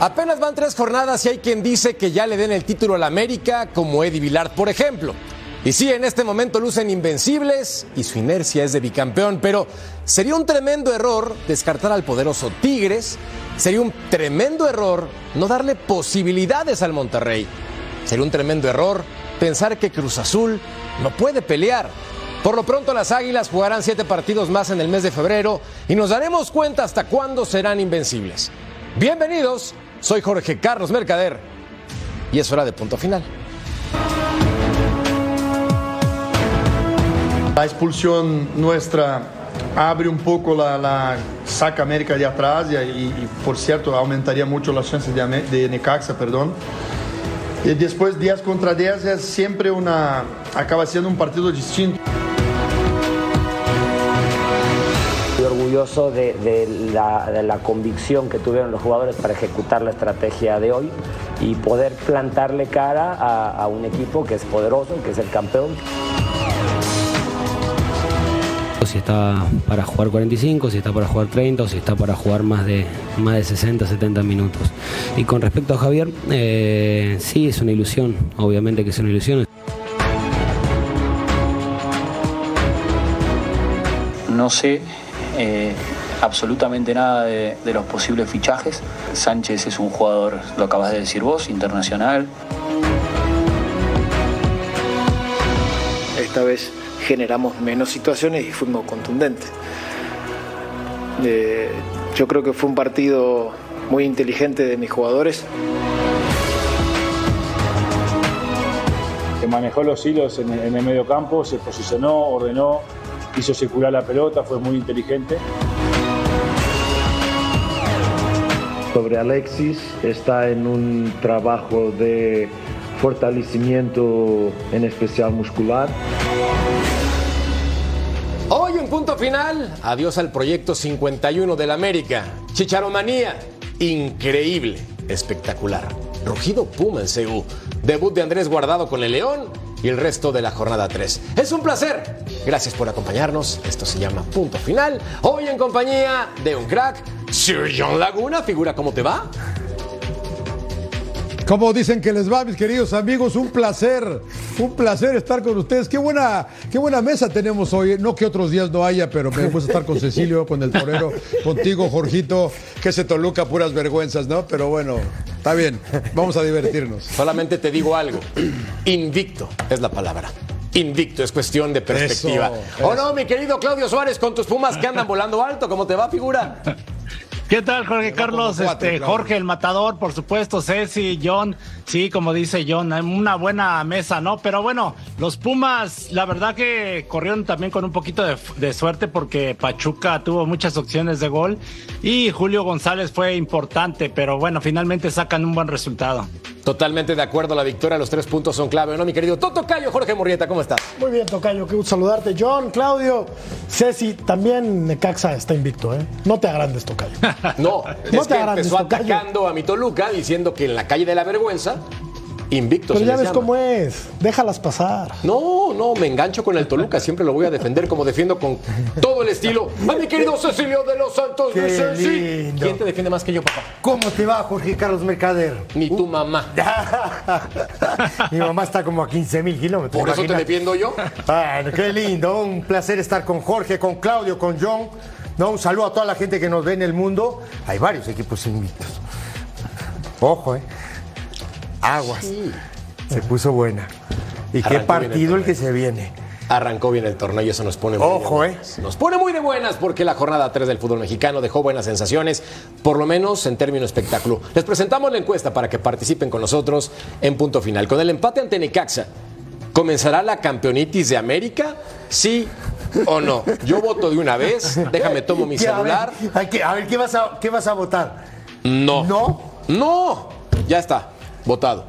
Apenas van tres jornadas y hay quien dice que ya le den el título al América, como Eddie Vilar, por ejemplo. Y sí, en este momento lucen invencibles y su inercia es de bicampeón, pero sería un tremendo error descartar al poderoso Tigres, sería un tremendo error no darle posibilidades al Monterrey, sería un tremendo error pensar que Cruz Azul no puede pelear. Por lo pronto las Águilas jugarán siete partidos más en el mes de febrero y nos daremos cuenta hasta cuándo serán invencibles. Bienvenidos, soy Jorge Carlos Mercader y es hora de punto final. La expulsión nuestra abre un poco la, saca América de atrás y, por cierto aumentaría mucho las chances de, Necaxa, perdón. Y después 10 contra 10 es siempre una, acaba siendo un partido distinto. Estoy orgulloso de, la, convicción que tuvieron los jugadores para ejecutar la estrategia de hoy y poder plantarle cara a un equipo que es poderoso, que es el campeón. Si está para jugar 45, si está para jugar 30 o si está para jugar más de, más de 60, 70 minutos. Y con respecto a Javier, eh, sí, es una ilusión, obviamente que es una ilusión. No sé eh, absolutamente nada de, de los posibles fichajes. Sánchez es un jugador, lo acabas de decir vos, internacional. Esta vez generamos menos situaciones y fuimos contundentes. Eh, yo creo que fue un partido muy inteligente de mis jugadores. Se manejó los hilos en el, en el medio campo, se posicionó, ordenó, hizo circular la pelota, fue muy inteligente. Sobre Alexis, está en un trabajo de fortalecimiento, en especial muscular. Punto final, adiós al proyecto 51 del América. Chicharomanía, increíble, espectacular. Rugido Puma en CU. Debut de Andrés Guardado con el León y el resto de la jornada 3. Es un placer. Gracias por acompañarnos. Esto se llama Punto Final. Hoy en compañía de un crack, Sir John Laguna. Figura, ¿cómo te va? Como dicen que les va, mis queridos amigos, un placer, un placer estar con ustedes. Qué buena, qué buena mesa tenemos hoy. No que otros días no haya, pero me gusta estar con Cecilio, con el torero, contigo, Jorgito, que se toluca puras vergüenzas, ¿no? Pero bueno, está bien, vamos a divertirnos. Solamente te digo algo, invicto es la palabra. Invicto, es cuestión de perspectiva. ¿O no, mi querido Claudio Suárez, con tus pumas que andan volando alto? ¿Cómo te va, figura? ¿Qué tal, Jorge Carlos? cuatro, este, claro. Jorge el Matador, por supuesto, Ceci, John, sí, como dice John, una buena mesa, ¿no? Pero bueno, los Pumas, la verdad que corrieron también con un poquito de, de suerte porque Pachuca tuvo muchas opciones de gol y Julio González fue importante, pero bueno, finalmente sacan un buen resultado. Totalmente de acuerdo, la victoria, los tres puntos son clave, ¿no, mi querido Toto Cayo? Jorge Murrieta, ¿cómo estás? Muy bien, Tocayo, qué gusto saludarte. John, Claudio, Ceci, también Necaxa está invicto, ¿eh? No te agrandes, Tocayo. No, No es te que agrandes, empezó tocayo. atacando a mi Toluca diciendo que en la calle de la vergüenza, invicto Pero se ya ves llama. cómo es, déjalas pasar. No, no, me engancho con el Toluca, siempre lo voy a defender como defiendo con todo el estilo. A mi querido Cecilio de los Santos Qué de lindo. ¿Quién te defiende más que yo, papá? ¿Cómo te va, Jorge Carlos Mercader? Ni tu mamá. Mi mamá está como a 15 mil kilómetros. Por eso te defiendo yo. Bueno, qué lindo. Un placer estar con Jorge, con Claudio, con John. No, un saludo a toda la gente que nos ve en el mundo. Hay varios equipos invictos. Ojo, ¿eh? Aguas. Se puso buena. Y qué Arrancó partido el que se viene. arrancó bien el torneo y eso nos pone muy Ojo, de ¿eh? buenas. Nos pone muy de buenas porque la jornada 3 del fútbol mexicano dejó buenas sensaciones, por lo menos en términos espectáculo. Les presentamos la encuesta para que participen con nosotros en punto final. Con el empate ante Necaxa, ¿comenzará la campeonitis de América? ¿Sí o no? Yo voto de una vez, déjame tomo mi ¿Qué? A ver, celular. hay que- a ver, ¿qué vas a, qué vas a votar? No. ¿No? No. Ya está. Votado.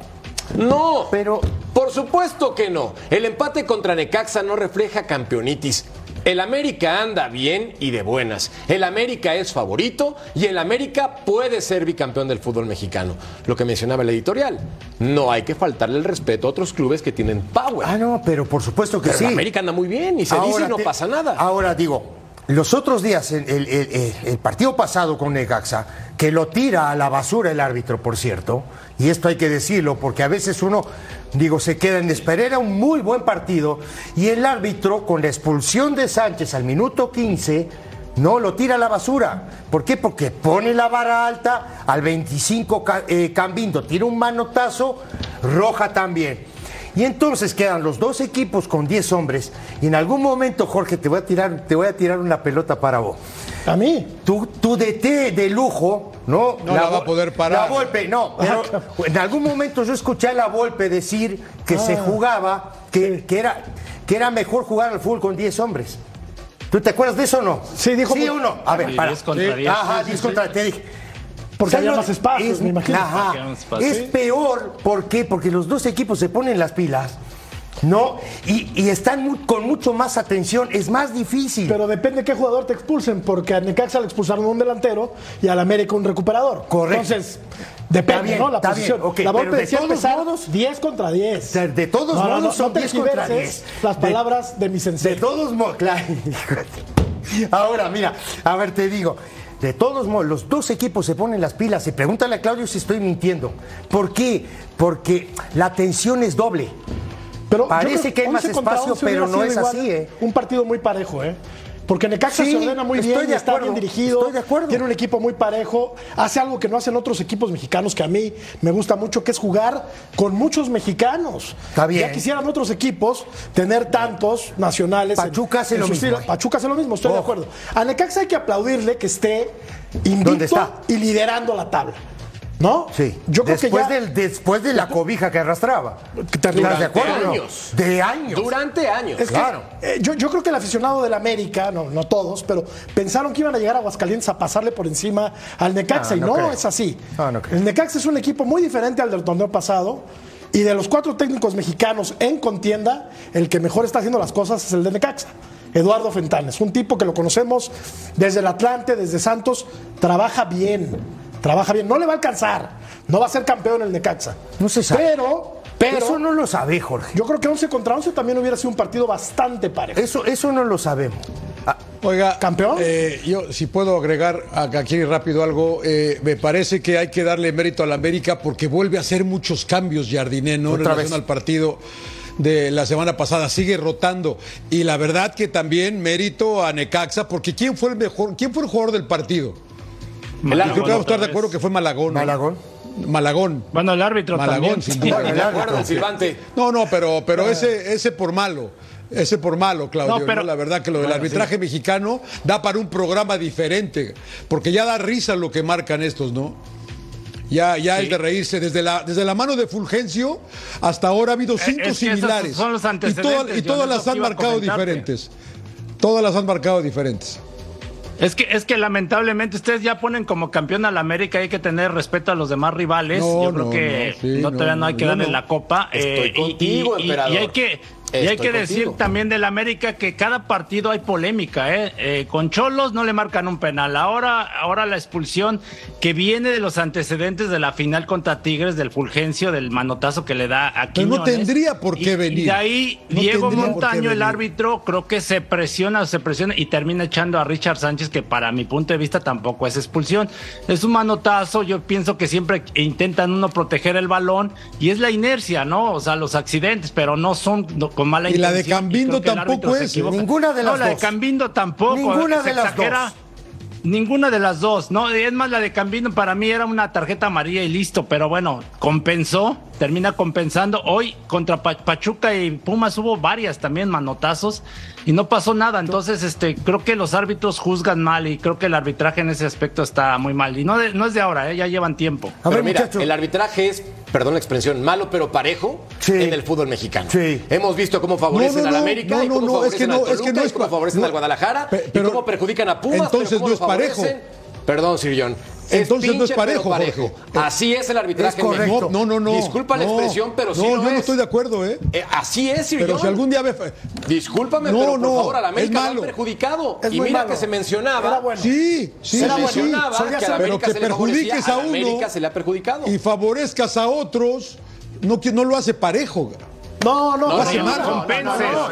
No. Pero. Por supuesto que no. El empate contra Necaxa no refleja campeonitis. El América anda bien y de buenas. El América es favorito y el América puede ser bicampeón del fútbol mexicano. Lo que mencionaba el editorial. No hay que faltarle el respeto a otros clubes que tienen power. Ah, no, pero por supuesto que Pero sí. el América anda muy bien y se dice y no te- pasa nada. Ahora digo, los otros días, el, partido pasado con Necaxa, que lo tira a la basura el árbitro, por cierto, y esto hay que decirlo, porque a veces uno, digo, se queda en espera, era un muy buen partido, y el árbitro, con la expulsión de Sánchez al minuto 15, no lo tira a la basura. ¿Por qué? Porque pone la vara alta, al 25 Ca- eh, Cambindo tira un manotazo, roja también. Y entonces quedan los dos equipos con 10 hombres. Y en algún momento, Jorge, te voy a tirar, te voy a tirar una pelota para vos. ¿A mí? Tu, tu DT de lujo, ¿no? No la va a poder parar. La Volpe, no. Pero en algún momento yo escuché a la Volpe decir que se Ah. jugaba, que, que era, que era mejor jugar al fútbol con 10 hombres. ¿Tú te acuerdas de eso o no? Sí, dijo ¿Sí muy- o no? A ver, para. 10 contra Sí, 10, Ajá, sí, sí, 10 sí. contra te dije. Porque había más espacios, me imagino. Ajá. Es peor, ¿por qué? Porque los dos equipos se ponen las pilas, ¿no? Y, y están con mucho más atención, es más difícil. Pero depende qué jugador te expulsen, porque a Necaxa le expulsaron un delantero y al América un recuperador. Correcto. Entonces, depende, Está bien, ¿no? La está posición. bien, la pero Volpe de decía todos empezar modos- 10 contra 10. De- de todos No, modos no, son no 10 contra tergiverses 10. Las De- palabras de mi sensei. De todos modos, claro. Ahora, mira, a ver, te digo. De todos modos, los dos equipos se ponen las pilas. Y pregúntale a Claudio si estoy mintiendo. ¿Por qué? Porque la tensión es doble. Pero Parece que hay 11 más espacio, 11 pero no es igual así, ¿eh? Un partido muy parejo, ¿eh? Porque Necaxa Sí, se ordena muy bien, de está acuerdo, bien dirigido, estoy de acuerdo. tiene un equipo muy parejo, hace algo que no hacen otros equipos mexicanos que a mí me gusta mucho, que es jugar con muchos mexicanos. Está bien. Ya quisieran otros equipos tener tantos nacionales. en- Pachuca hace en lo sus mismo. ¿eh? Pachuca hace lo mismo, estoy de acuerdo. A Necaxa hay que aplaudirle que esté invicto y liderando la tabla. ¿No? Sí. Yo creo después, que ya... del, después de la cobija que arrastraba. ¿Estás de acuerdo? no? años. De años. Durante años. Es que, Claro. eh, yo, yo creo que el aficionado del América, no, no todos, pero pensaron que iban a llegar a Aguascalientes a pasarle por encima al Necaxa Ah, y no no es así. Ah, no el Necaxa es un equipo muy diferente al del torneo pasado y de los cuatro técnicos mexicanos en contienda, el que mejor está haciendo las cosas es el de Necaxa. Eduardo Fentanes, un tipo que lo conocemos desde el Atlante, desde Santos, trabaja bien, trabaja bien, no le va a alcanzar, no va a ser campeón el Necaxa. No se sabe. Pero, pero Eso no lo sabe, Jorge. yo creo que 11 contra 11 también hubiera sido un partido bastante parejo. Eso, eso no lo sabemos. Ah, Oiga, ¿Campeón? eh, yo si puedo agregar aquí rápido algo, eh, me parece que hay que darle mérito a la América porque vuelve a hacer muchos cambios Jardiné, ¿no? En relación vez. al partido de la semana pasada, sigue rotando. Y la verdad que también mérito a Necaxa, porque ¿quién fue el mejor, quién fue el jugador del partido? Yo creo que vamos a estar de acuerdo que fue Malagón. ¿no? Malagón. Malagón. Bueno, el árbitro Malagón, también. sin duda. Bueno, el De árbitro. acuerdo, el silbante. No, no, pero, pero ese, ese por malo. Ese por malo, Claudio. No, pero- ¿no? La verdad que lo del Bueno, arbitraje mexicano da para un programa diferente. Porque ya da risa lo que marcan estos, ¿no? Ya, ya es de reírse. Desde la, desde la mano de Fulgencio hasta ahora ha habido cinco Eh, es que esos similares. son los y todas, antecedentes, y todas las han marcado diferentes. Todas las han marcado diferentes. Es que, es que lamentablemente ustedes ya ponen como campeón al América, hay que tener respeto a los demás rivales. No, Yo creo no, que no, sí, no, no, todavía no hay que darle no. la copa. Estoy eh, y- contigo, y, y- emperador. y hay que, y hay que decir también del América que cada partido hay polémica. ¿eh? Eh, con Cholos no le marcan un penal. Ahora, ahora la expulsión que viene de los antecedentes de la final contra Tigres, del Fulgencio, del manotazo que le da a Pero no Quiñones. tendría por qué venir. Y de ahí No Diego Montaño, el árbitro, creo que se presiona, se presiona y termina echando a Richard Sánchez, que para mi punto de vista tampoco es expulsión. Es un manotazo, yo pienso que siempre intentan uno proteger el balón y es la inercia, ¿no? O sea, los accidentes, pero no son no, con mala Y la intención. de Cambindo tampoco es, equivoca. ninguna de las No, la de dos. Cambindo tampoco. Ninguna se de las exagera. dos. Ninguna de las dos, ¿no? Es más, la de Cambino para mí era una tarjeta amarilla y listo, pero bueno, compensó, termina compensando. Hoy contra Pa- Pachuca y Pumas hubo varias también manotazos y no pasó nada. Entonces, este, creo que los árbitros juzgan mal y creo que el arbitraje en ese aspecto está muy mal. Y no, de- no es de ahora, ¿eh? ya llevan tiempo. Pero mira, el arbitraje es, perdón la expresión, malo pero parejo en el fútbol mexicano. Hemos visto cómo favorecen No, no, al América y cómo favorecen al es que Toluca y cómo favorecen no, al Guadalajara pe- y pero- cómo perjudican a Pumas. entonces pero cómo no es parejo. Perdón, Sir John. Es Entonces no es pinche, pero parejo, Jorge. Así es el arbitraje Es correcto. No, no, no. Disculpa la No, expresión, pero sí no, yo no es. estoy de acuerdo, ¿eh? Eh, así es, Sir Pero John. si algún día ve- Discúlpame, No, pero por no, favor, a la América lo han perjudicado. Es y mira malo. que se mencionaba. Era bueno. Sí, sí, se sí, sí. mencionaba Solía que a la Pero América que se le favorecía, perjudiques a la América uno se le ha perjudicado. y favorezcas a otros, no, que- no lo hace parejo. No, no, no, hace no, mal. no,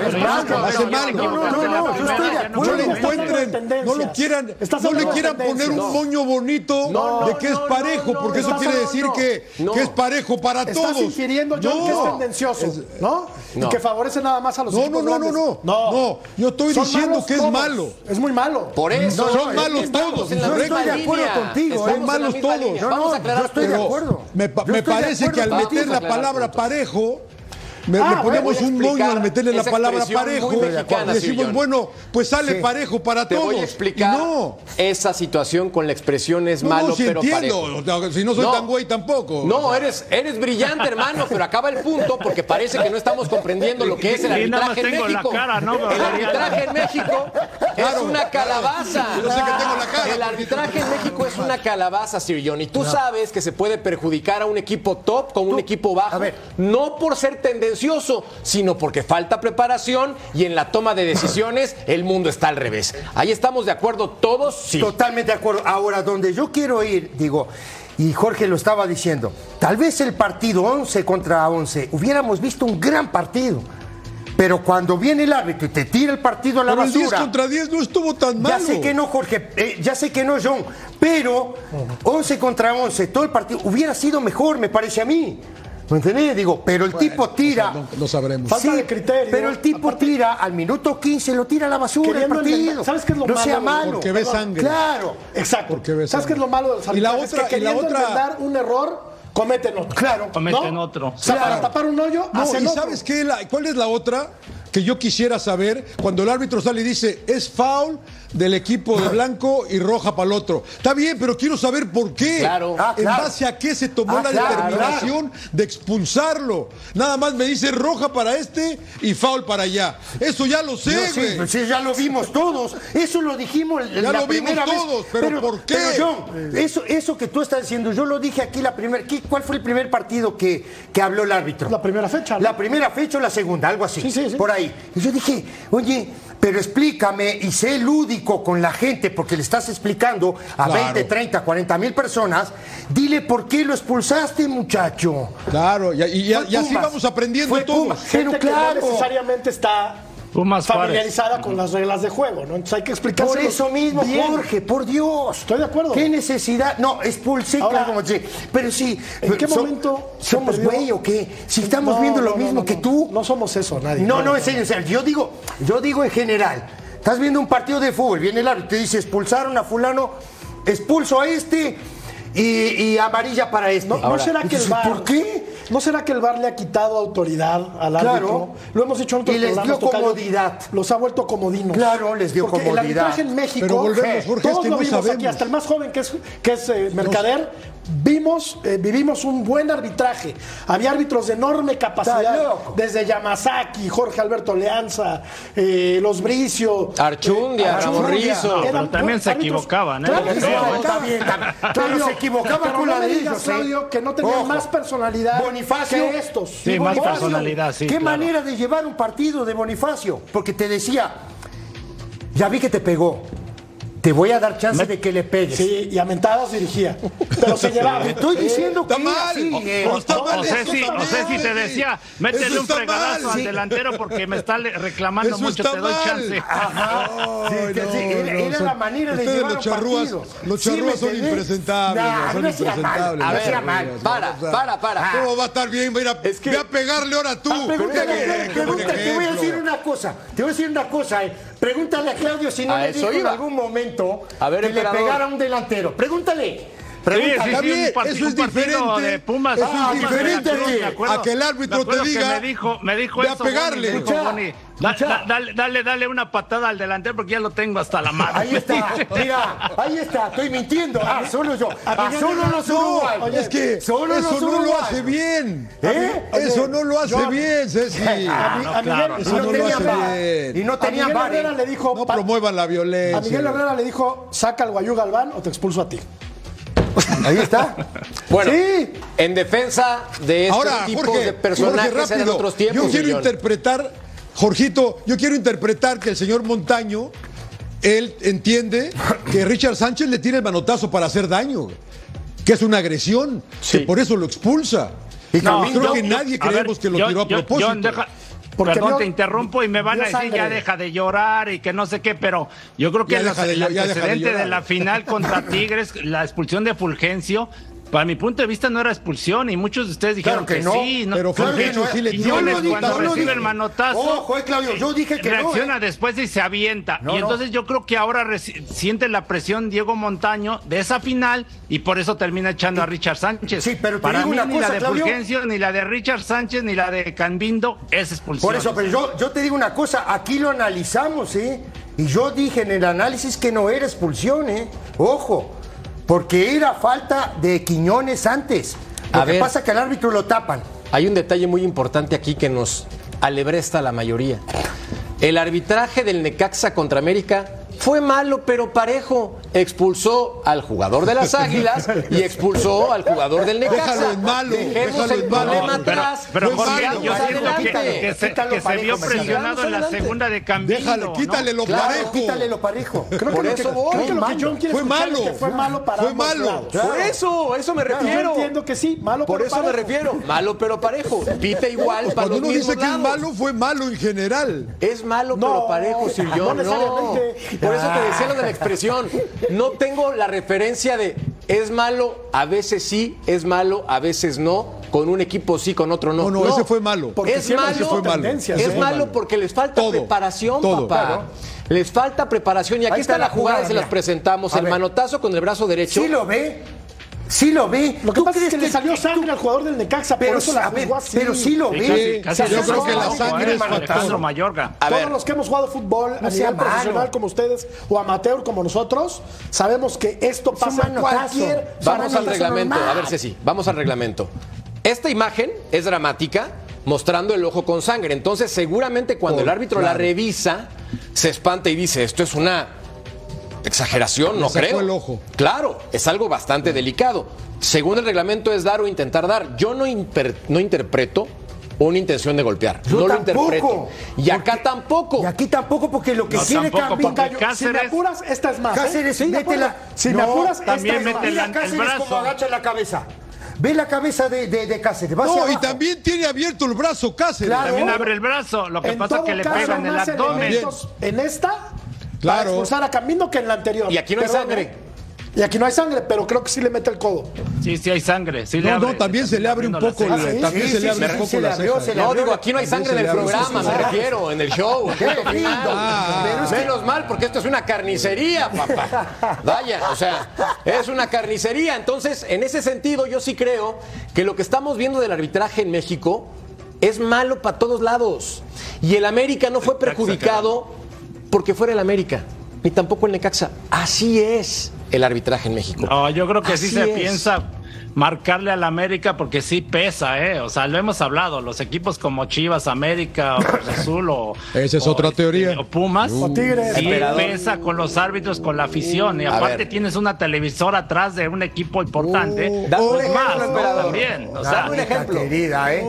es malo, hace mal. No, no, no, yo estoy de acuerdo. No Estás de encuentren, no lo quieran, Estás no le quieran poner un moño bonito No, de que es no, parejo, no, porque no, eso no, quiere no, decir no. que, No. que es parejo para Estás todos. infiriendo, John, que es No. tendencioso, ¿no? No. Y que favorece nada más a los No, equipos no, no, no, no. No, yo estoy diciendo malos que es malo. Es muy malo. Por eso. No, son malos estamos todos, la yo estoy de acuerdo contigo, son malos todos. Vamos a aclarar yo estoy de acuerdo. Me, parece que al meter la palabra parejo, me, Ah, le ponemos un moño al meterle la palabra parejo mexicana, y decimos, John. bueno, pues sale Sí. parejo para Te todos. voy a explicar Y no. esa situación con la expresión es No, malo, no, pero entiendo. parejo. Si no soy No. tan güey tampoco. No, O sea, eres, eres brillante, hermano, pero acaba el punto porque parece que no estamos comprendiendo lo que es el arbitraje en México. El arbitraje en México es una calabaza. Yo sé que tengo la cara. El arbitraje en México es una calabaza, Sir John. Y tú sabes que se puede perjudicar a un equipo top con un equipo bajo. a ver. No por ser tendencioso, sino porque falta preparación y en la toma de decisiones el mundo está al revés. Ahí estamos de acuerdo todos, sí. Totalmente de acuerdo. Ahora, donde yo quiero ir, digo, y Jorge lo estaba diciendo, tal vez el partido 11 contra 11 hubiéramos visto un gran partido. Pero cuando viene el árbitro y te tira el partido a la Pero el 10 basura. contra 10 no estuvo tan malo. Ya sé que no, Jorge, eh, ya sé que no, John, pero 11 contra 11, todo el partido hubiera sido mejor, me parece a mí. ¿Me entendés? Digo, pero el tipo tira. No, no sabremos. Falta de criterio. Pero el tipo tira al minuto 15, lo tira a la basura el partido. ¿Sabes qué es lo no malo, sea malo. Porque ve sangre. Claro. Exacto. Porque ¿Sabes qué es lo malo de los Y la otra- que y la queriendo otra- enmendar un error, cometen otro. Claro. Cometen ¿No? otro. O sea, Claro. para tapar un hoyo, No, hacen ¿y otro. sabes qué? La- ¿Cuál es la otra? Que yo quisiera saber cuando el árbitro sale y dice es foul del equipo de blanco y roja para el otro. Está bien, pero quiero saber por qué. Claro. Ah, ¿En claro. base a qué se tomó Ah, la claro, determinación de expulsarlo? Nada más me dice roja para este y foul para allá. Eso ya lo sé, No, sí, pues sí, ya lo vimos todos. Eso lo dijimos Ya la lo vimos primera vez. todos, pero ¿por qué? pero, John, eso, eso que tú estás diciendo, yo lo dije aquí la primera. ¿qué- ¿Cuál fue el primer partido que, que habló el árbitro? La primera fecha, ¿no? La primera fecha o la segunda, algo así. Sí, sí, sí. Por ahí. Y yo dije, oye, pero explícame y sé lúdico con la gente porque le estás explicando a Claro. 20, 30, 40 mil personas. Dile por qué lo expulsaste, muchacho. Claro, y, y- y- Fue y así vamos aprendiendo Fue todos. Pumas. Gente Pero que no claro. necesariamente está Pumas Juárez. familiarizada con las reglas de juego, ¿no? Entonces hay que explicarse. Por eso mismo, Jorge, por Dios. Estoy de acuerdo. ¿Qué necesidad? No, expulsé, Ahora, claro, como che, Pero sí. ¿En qué so- momento ¿Somos güey o qué? Si estamos No, viendo lo no, mismo no, que no. tú. No somos eso, nadie. No, no, en serio, en serio. Yo digo, yo digo en general. Estás viendo un partido de fútbol, viene el árbitro, te dice expulsaron a fulano, expulso a este y, y amarilla para este. ¿No, ¿no será que el ¿Por qué? ¿No será que el VAR le ha quitado autoridad al Claro. árbitro? Lo hemos dicho en otros Y les dio Tocayo. comodidad. Los ha vuelto comodinos. Claro, les dio Porque comodidad. el arbitraje en México, Pero volvemos, Jorge, es todos que lo no vimos aquí, hasta el más joven que es, que es eh, Mercader, vimos, eh, vivimos un buen arbitraje. Había árbitros de enorme capacidad, desde Yamazaki, Jorge Alberto Leanza, eh, Los Bricio, Archundia, Archundia. Ramón Rizzo. Eran Pero también se equivocaban, ¿eh? Claro que se equivocaban. Está bien, está- pero Claudio, se equivocaban con la de ellos, ¿eh? Claudio, que no tenían Ojo. más personalidad Bonifacio. que estos. Sí, más personalidad, sí, ¿Qué claro. manera de llevar un partido de Bonifacio? Porque te decía, ya vi que te pegó. Te voy a dar chance de que le pegues. Sí, y a mentadas dirigía. Pero se llevaba. Te estoy diciendo que Está mal. eh. No está mal O sea, eso si, o sea, si te decía, métele un fregadazo mal. al delantero porque me está reclamando Eso mucho, está te doy mal. chance. Ajá. Sí, sí, no, sí, era, no, era son- la manera de llevar los un charrúas- los ¿Sí charrúas son impresentables, Nah, son no mal. impresentables. A ver, charrúas, para, para, para. ¿Cómo va a estar bien? Ve a pegarle ahora tú. Buen pregunta, te voy a decir una cosa. Te voy a decir una cosa. eh. Pregúntale a Claudio si no le dijo en algún momento. Momento A ver, que le pegara a un delantero. Pregúntale. Sí, Pregúntale. sí, sí, un partido- eso es diferente. de Pumas. Eso Ah, es diferente acuerdo- a que el árbitro te diga Me dijo, me dijo de a eso. pegarle. Escucha, da- da- dale, dale, dale una patada al delantero porque ya lo tengo hasta la mano. Ahí está, mira, ahí está, estoy mintiendo. Ah, solo yo. Ah, Miguel solo los No, uruguayos. es que Solo eso los no lo hace bien. ¿Eh? Eso no lo hace yo- bien, Ceci. A, mi- a Miguel, claro, Y Eso no no tenía bar. bien. Y no a tenía Miguel bar. Herrera le dijo. No promuevan la a violencia. Miguel Herrera le dijo: saca al Guayú Galván o te expulso a ti. Ahí está. Bueno, Sí. en defensa de este Ahora, tipo Jorge, de personajes Jorge, en otros tiempos. Yo quiero interpretar, Jorgito, yo quiero interpretar que el señor Montaño, él entiende que Richard Sánchez le tiene el manotazo para hacer daño, que es una agresión, Sí. que por eso lo expulsa. Y No, creo que yo- nadie ver, creemos que lo yo- tiró a propósito. Deja- Porque perdón, te interrumpo y me van a decir ya deja de llorar y que no sé qué, pero yo creo que los- de el de antecedente de, llorar. la final contra Tigres, la expulsión de Fulgencio, para mi punto de vista no era expulsión y muchos de ustedes dijeron Claro que no, sí. pero Claro que no, sí le yo dije, cuando lo recibe dije. el manotazo. Ojo, eh, Claudio, yo dije que no, reacciona eh. después y se avienta. No, y no. entonces yo creo que ahora siente la presión Diego Montaño de esa final y por eso termina echando a Richard Sánchez. Sí, pero te Para digo mí una ni cosa, la de Claudio. Fulgencio, ni la de Richard Sánchez, ni la de Canbindo es expulsión. Por eso, pero yo, yo te digo una cosa, aquí lo analizamos, ¿eh? Y yo dije en el análisis que no era expulsión, ¿eh? Ojo, porque era falta de Quiñones antes. Lo A que ver. pasa es que al árbitro lo tapan. Hay un detalle muy importante aquí que nos alebresta a la mayoría. El arbitraje del Necaxa contra América fue malo pero parejo. Expulsó al jugador de las Águilas y expulsó al jugador del Necaxa. Déjalo en malo, Dejemos déjalo el en malo. problema No, pero, atrás. pero Jorge, yo malo, siento que, que se, que se vio me presionado en la adelante. segunda de Canbindo. Déjalo, ¿no? quítale lo Claro, parejo. quítale lo parejo. Creo Por que lo eso que, voy. creo que lo que Malo. John quiere Fue malo. es que fue malo para Fue malo. lados. Por eso, a eso me Claro, refiero. yo entiendo que sí, malo Por pero eso me parejo. refiero. Malo pero parejo. Pita igual para Cuando los uno dice mismos que es lados. malo, fue malo en general. Es malo No, pero parejo, no Sillón. No, necesariamente. Por eso te decía lo de la expresión. No tengo la referencia de es malo, a veces sí, es malo, a veces no, con un equipo sí, con otro no. No, no, ese fue malo. Porque es malo, ese fue malo. es malo porque les falta Todo, preparación, todo. papá. Claro. Les falta preparación y aquí está, está la jugada, jugada, se las presentamos. A el ver. manotazo con el brazo derecho. Sí lo ve. Sí lo ve. Lo que ¿Tú pasa es crees que le salió sangre al jugador del Necaxa, por Pero, eso la a juzgó así. pero sí lo Sí, ve. casi, casi yo es creo que la sangre es Alejandro. Mayorga. A Todos ver. los que hemos jugado fútbol a No sea nivel profesional malo. como ustedes o amateur como nosotros, sabemos que esto Es pasa en cualquier Vamos al reglamento. normal. A ver, Ceci, vamos al reglamento. Esta imagen es dramática, mostrando el ojo con sangre. Entonces, seguramente cuando Oh, el árbitro la revisa, se espanta y dice, esto es una exageración, no creo. el ojo. Claro, es algo bastante delicado. Según el reglamento es dar o intentar dar. Yo no, imper- no interpreto una intención de golpear. Yo no lo tampoco. interpreto. Y acá tampoco. Y aquí tampoco, porque lo que No, porque Tocayo, si me apuras, esta es más. ¿eh? Cáceres, Sí, de métela. Si me apuras, esta también es más. Mira el Cáceres brazo. como agacha la cabeza. Ve la cabeza de, de, de Cáceres. Va hacia No, y abajo. también tiene abierto el brazo Cáceres. Claro. También abre el brazo, lo que En pasa todo que le caso, pega en el abdomen. En esta, Claro. para expulsar a Camino que en la anterior. Y aquí no hay sangre. ¿eh? Y aquí no hay sangre, pero creo que sí le mete el codo. Sí, sí hay sangre. Sí le No, abre. no, también se le abre un poco, la sí, también sí, se le abre un poco se le la abrió, ceja. se le No, digo, aquí no hay sangre en el programa, me refiero, en el show. Qué que- Menos mal, porque esto es una carnicería, papá. Vaya, o sea, es una carnicería. Entonces, en ese sentido, yo sí creo que lo que estamos viendo del arbitraje en México es malo para todos lados. Y el América no fue perjudicado porque fuera el América, ni tampoco el Necaxa. Así es el arbitraje en México. No, yo creo que sí se es. piensa marcarle al América porque sí pesa, ¿eh? O sea, lo hemos hablado, los equipos como Chivas, América, o Cruz Azul o... Esa es o, otra este, teoría. O Pumas. O Tigres. Sí Emperador. pesa con los árbitros, con la afición. Y aparte tienes una televisora atrás de un equipo importante. Uh, pues ejemplo, más, ¿no? También. O sea, Dame un ejemplo. querida, ¿eh?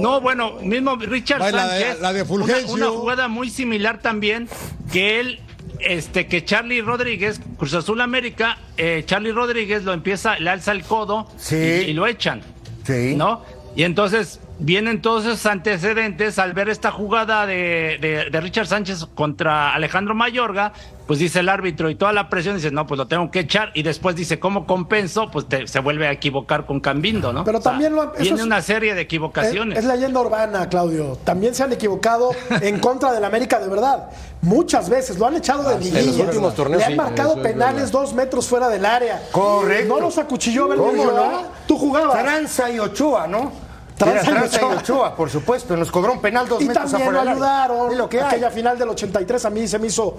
No, bueno, mismo Richard Va, la de- Sánchez. la de una- Fulgencio. Una, jugada muy similar también que él, este, que Charlie Rodríguez, Cruz Azul América, eh, Charlie Rodríguez lo empieza, le alza el codo Sí. y, y lo echan. Sí. ¿No? Y entonces vienen todos esos antecedentes al ver esta jugada de, de, de Richard Sánchez contra Alejandro Mayorga, pues dice el árbitro y toda la presión dice, no, pues lo tengo que echar y después dice, ¿cómo compenso? Pues te- se vuelve a equivocar con Cambindo, ¿no? Pero O sea, también lo- Viene es- una serie de equivocaciones. Es, es leyenda urbana, Claudio. También se han equivocado en contra del América de verdad. Muchas veces lo han echado de en los liguilla. últimos torneos, Le han sí. marcado es penales verdad. dos metros fuera del área. Correcto. No los acuchilló ¿Cómo no? Tú jugabas. Tranza y Ochoa, ¿no? Tranza Era y Tranza y Ochoa. Ochoa, por supuesto. Nos cobró un penal dos Y metros también afuera del área. ayudaron. Es lo que hay. Aquella final del 83 a mí se me hizo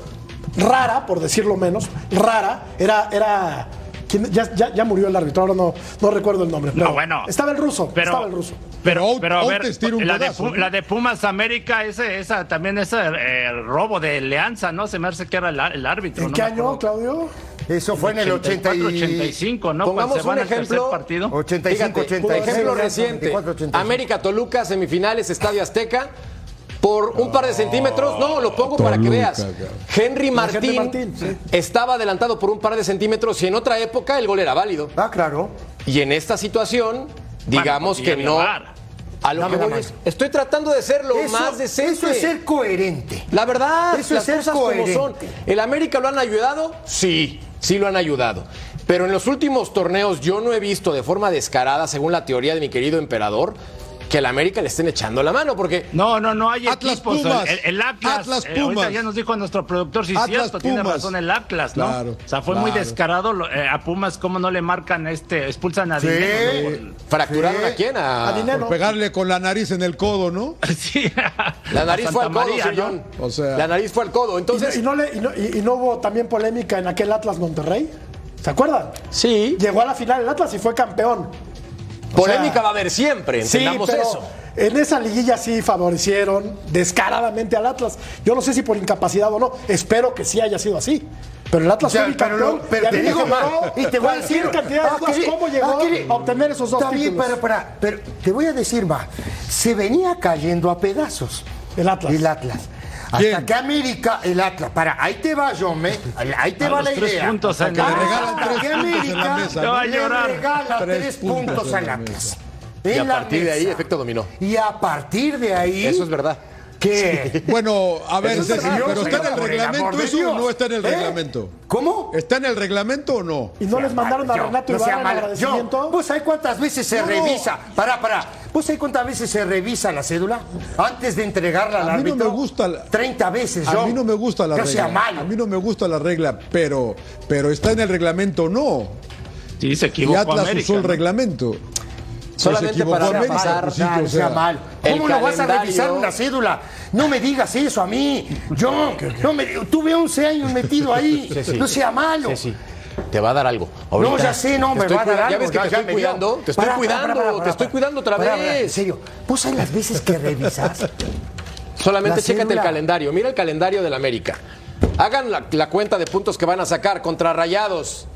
rara, por decirlo menos. Rara. Era. era ¿quién? Ya, ya- ya murió el árbitro, ahora no, no recuerdo el nombre. No, pero bueno. Estaba el ruso. Pero- estaba el ruso. Pero, Pero pero a ver, Outes tira un la, de, ¿no? la de Pumas América, ese, esa también ese eh, robo de Leanza, ¿no? Se me hace que era el, el árbitro. ¿En no qué año. Claudio? Eso fue en el 80 y... 85, ¿no? Pongamos Cuando se van un al ejemplo. partido. 85, Fíjate, 86. ejemplo 84, reciente. 85. América Toluca, semifinales, Estadio Azteca. Por un par de centímetros, no, lo pongo para que veas. Henry Martín, Martín, sí. estaba adelantado por un par de centímetros y en otra época el gol era válido. Ah, claro. Y en esta situación, digamos Bueno, que no. A lo Dame que la voy mano. es, estoy tratando de ser lo Eso, más decente. eso es ser coherente. La verdad, Eso las es ser cosas como son. ¿El América lo han ayudado? Sí, sí lo han ayudado. Pero en los últimos torneos yo no he visto de forma descarada, según la teoría de mi querido emperador, que el América le estén echando la mano, porque No, no, no hay Atlas equipos. Pumas. El, el Atlas. Atlas eh, Pumas. ya nos dijo nuestro productor, sí, Atlas cierto, tiene Pumas. razón el Atlas, ¿no? Claro, o sea, fue muy descarado lo- eh, a Pumas, cómo no le marcan este, expulsan a Sí. Dinero, ¿no? fracturaron Sí. a quién? A, A Dinero. Por pegarle con la nariz en el codo, ¿no? Sí. La nariz fue al codo, María, señor ¿no? John. O sea- La nariz fue al codo. Entonces, ¿Y, no, y no le- y no- y- y no hubo también polémica en aquel Atlas Monterrey? ¿Se acuerdan? sí, Llegó a la final el Atlas y fue campeón. Polémica sea, va a haber siempre, Sí, entendamos pero eso. en esa liguilla sí favorecieron descaradamente al Atlas. Yo no sé si por incapacidad o no. Espero que sí haya sido así. Pero el Atlas Ya, fue pero lo- pero te digo más, y te voy a decir cantidad de ah, que- ¿Cómo llegó ah, que- a obtener esos dos Está bien, títulos? pero te voy a decir más. Se venía cayendo a pedazos. El Atlas. El Atlas. Hasta que América, el Atlas, para, ahí te va, John, ¿eh? ahí te A va la tres idea. puntos Hasta en que le regalan tres puntos en la América mesa. A le regala Tres tres, puntos puntos al la Atlas. Y a partir de ahí, efecto dominó. Y a partir de ahí. Eso es verdad. ¿Qué? Bueno, a ver, es Ceci, verdad, pero ¿está en el reglamento eso o no está en el ¿Eh? reglamento? ¿Cómo? ¿Está en el reglamento o no? ¿Y no les mandaron a Yo, Renato no Ibarra mala. agradecimiento? Yo, ¿Vos sabés cuántas veces se No, no. revisa? Pará, pará. ¿Vos sabés cuántas veces se revisa la cédula? Antes de entregarla al A mí no árbitro. me gusta la- 30 veces, A yo. mí no me gusta la No regla. sea malo. A mí no me gusta la regla, pero, pero está en el reglamento o no. Sí, se Y equivocó Atlas América. usó el ¿no? reglamento. Solamente para repasar, pues mal. ¿Cómo no vas a revisar una cédula? No me digas eso a mí. Yo, no me, tuve 11 años metido ahí. No sea malo. Te va a dar algo. No, ya sé, no, me estoy va a dar algo. Ya ves que ya- te estoy cuidando. Te estoy cuidando. te estoy cuidando otra pará, En vez. serio, ¿vos sabés las veces que revisas? Solamente La chécate el calendario. Mira el calendario del América. Hagan la, la cuenta de puntos que van a sacar contra Rayados.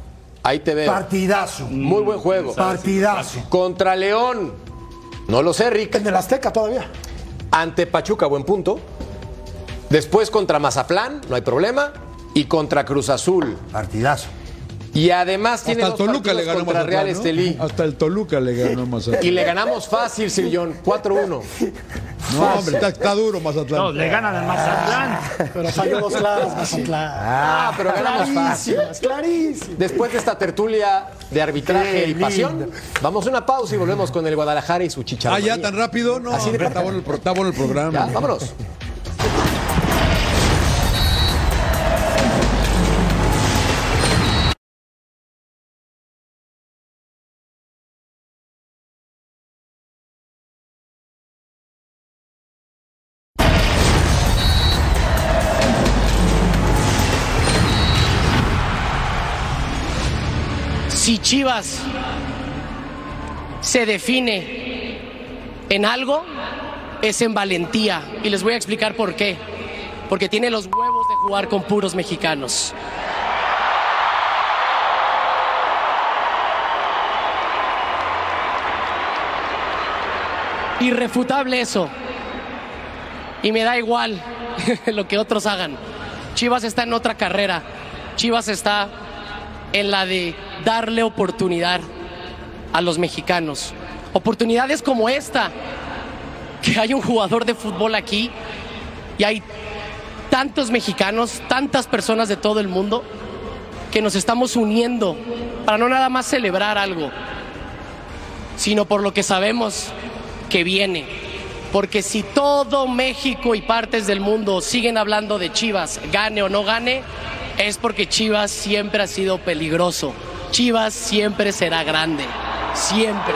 Ahí te veo. Partidazo. Muy buen juego. Partidazo. Contra León. No lo sé, Rick. En el Azteca todavía. Ante Pachuca, buen punto. Después contra Mazatlán, no hay problema. Y contra Cruz Azul. Partidazo. Y además tiene Hasta el Toluca le ganó contra Mazatlán, Real ¿no? Estelí. Hasta el Toluca le ganó Mazatlán. Y le ganamos fácil, Sillón. 4-1. No, hombre, está, está duro Mazatlán. No, le ganan al Mazatlán. Pero falló dos claras, Mazatlán. Ah, pero ganamos fácil. Clarísimas. Después de esta tertulia de arbitraje Qué y pasión, lindo. vamos a una pausa y volvemos con el Guadalajara y su Ah, chicharronía. ya tan rápido, no. Así de hombre, está, bueno el, está bueno el programa. Ya, vámonos. Chivas se define en algo, es en valentía. Y les voy a explicar por qué. Porque tiene los huevos de jugar con puros mexicanos. Irrefutable eso. Y me da igual lo que otros hagan. Chivas está en otra carrera. Chivas está en la de darle oportunidad a los mexicanos. Oportunidades como esta, que hay un jugador de fútbol aquí y hay tantos mexicanos, tantas personas de todo el mundo que nos estamos uniendo para no nada más celebrar algo, sino por lo que sabemos que viene. Porque si todo México y partes del mundo siguen hablando de Chivas, gane o no gane, es porque Chivas siempre ha sido peligroso. Chivas siempre será grande, siempre.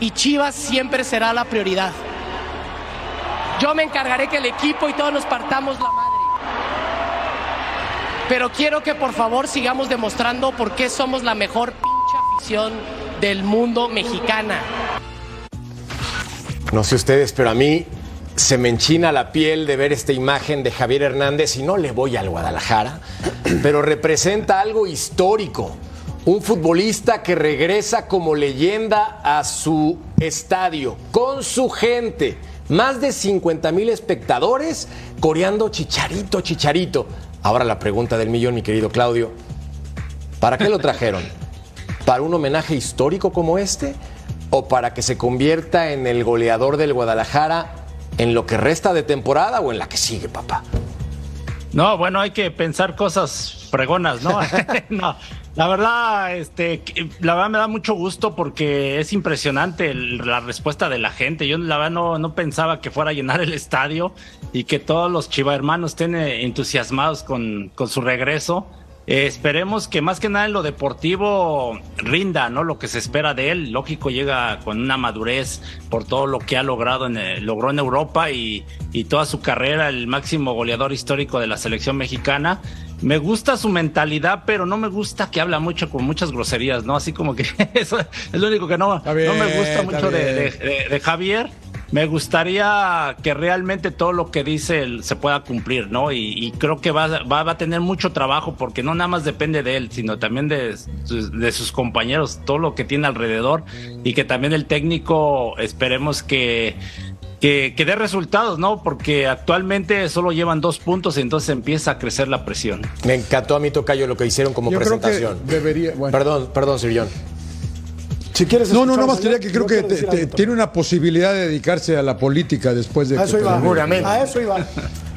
Y Chivas siempre será la prioridad. Yo me encargaré que el equipo y todos nos partamos la madre. Pero quiero que por favor sigamos demostrando por qué somos la mejor pinche afición del mundo mexicana. No sé ustedes, pero a mí se me enchina la piel de ver esta imagen de Javier Hernández y no le voy al Guadalajara, pero representa algo histórico. Un futbolista que regresa como leyenda a su estadio, con su gente. Más de 50 mil espectadores coreando chicharito, chicharito. Ahora la pregunta del millón, mi querido Claudio. ¿Para qué lo trajeron? ¿Para un homenaje histórico como este? ¿O para que se convierta en el goleador del Guadalajara en lo que resta de temporada o en la que sigue, papá? No, bueno, hay que pensar cosas fregonas, ¿no? no, la verdad, este, la verdad me da mucho gusto porque es impresionante el- la respuesta de la gente. Yo la verdad no, no pensaba que fuera a llenar el estadio y que todos los chiva hermanos estén eh, entusiasmados con, con su regreso. Eh, esperemos que más que nada en lo deportivo rinda, ¿no? Lo que se espera de él. Lógico, llega con una madurez por todo lo que ha logrado en, eh, logró en Europa y, y toda su carrera, el máximo goleador histórico de la selección mexicana. Me gusta su mentalidad, pero no me gusta que habla mucho con muchas groserías, ¿no? Así como que eso es lo único que no, bien, no me gusta mucho de, de- bien. de- de Javier. Me gustaría que realmente todo lo que dice él se pueda cumplir, ¿no? Y, y creo que va, va, va a tener mucho trabajo porque no nada más depende de él, sino también de, sus- de sus compañeros, todo lo que tiene alrededor y que también el técnico esperemos que, que, que dé resultados, ¿no? Porque actualmente solo llevan dos puntos y entonces empieza a crecer la presión. Me encantó a mí, Tocayo, lo que hicieron como Yo creo que presentación. debería. Bueno. Perdón, perdón, Sir John. Si quieres No, no, nada más quería que creo que te- te- tiene una posibilidad de dedicarse a la política después de A que eso iba. termine. A eso iba.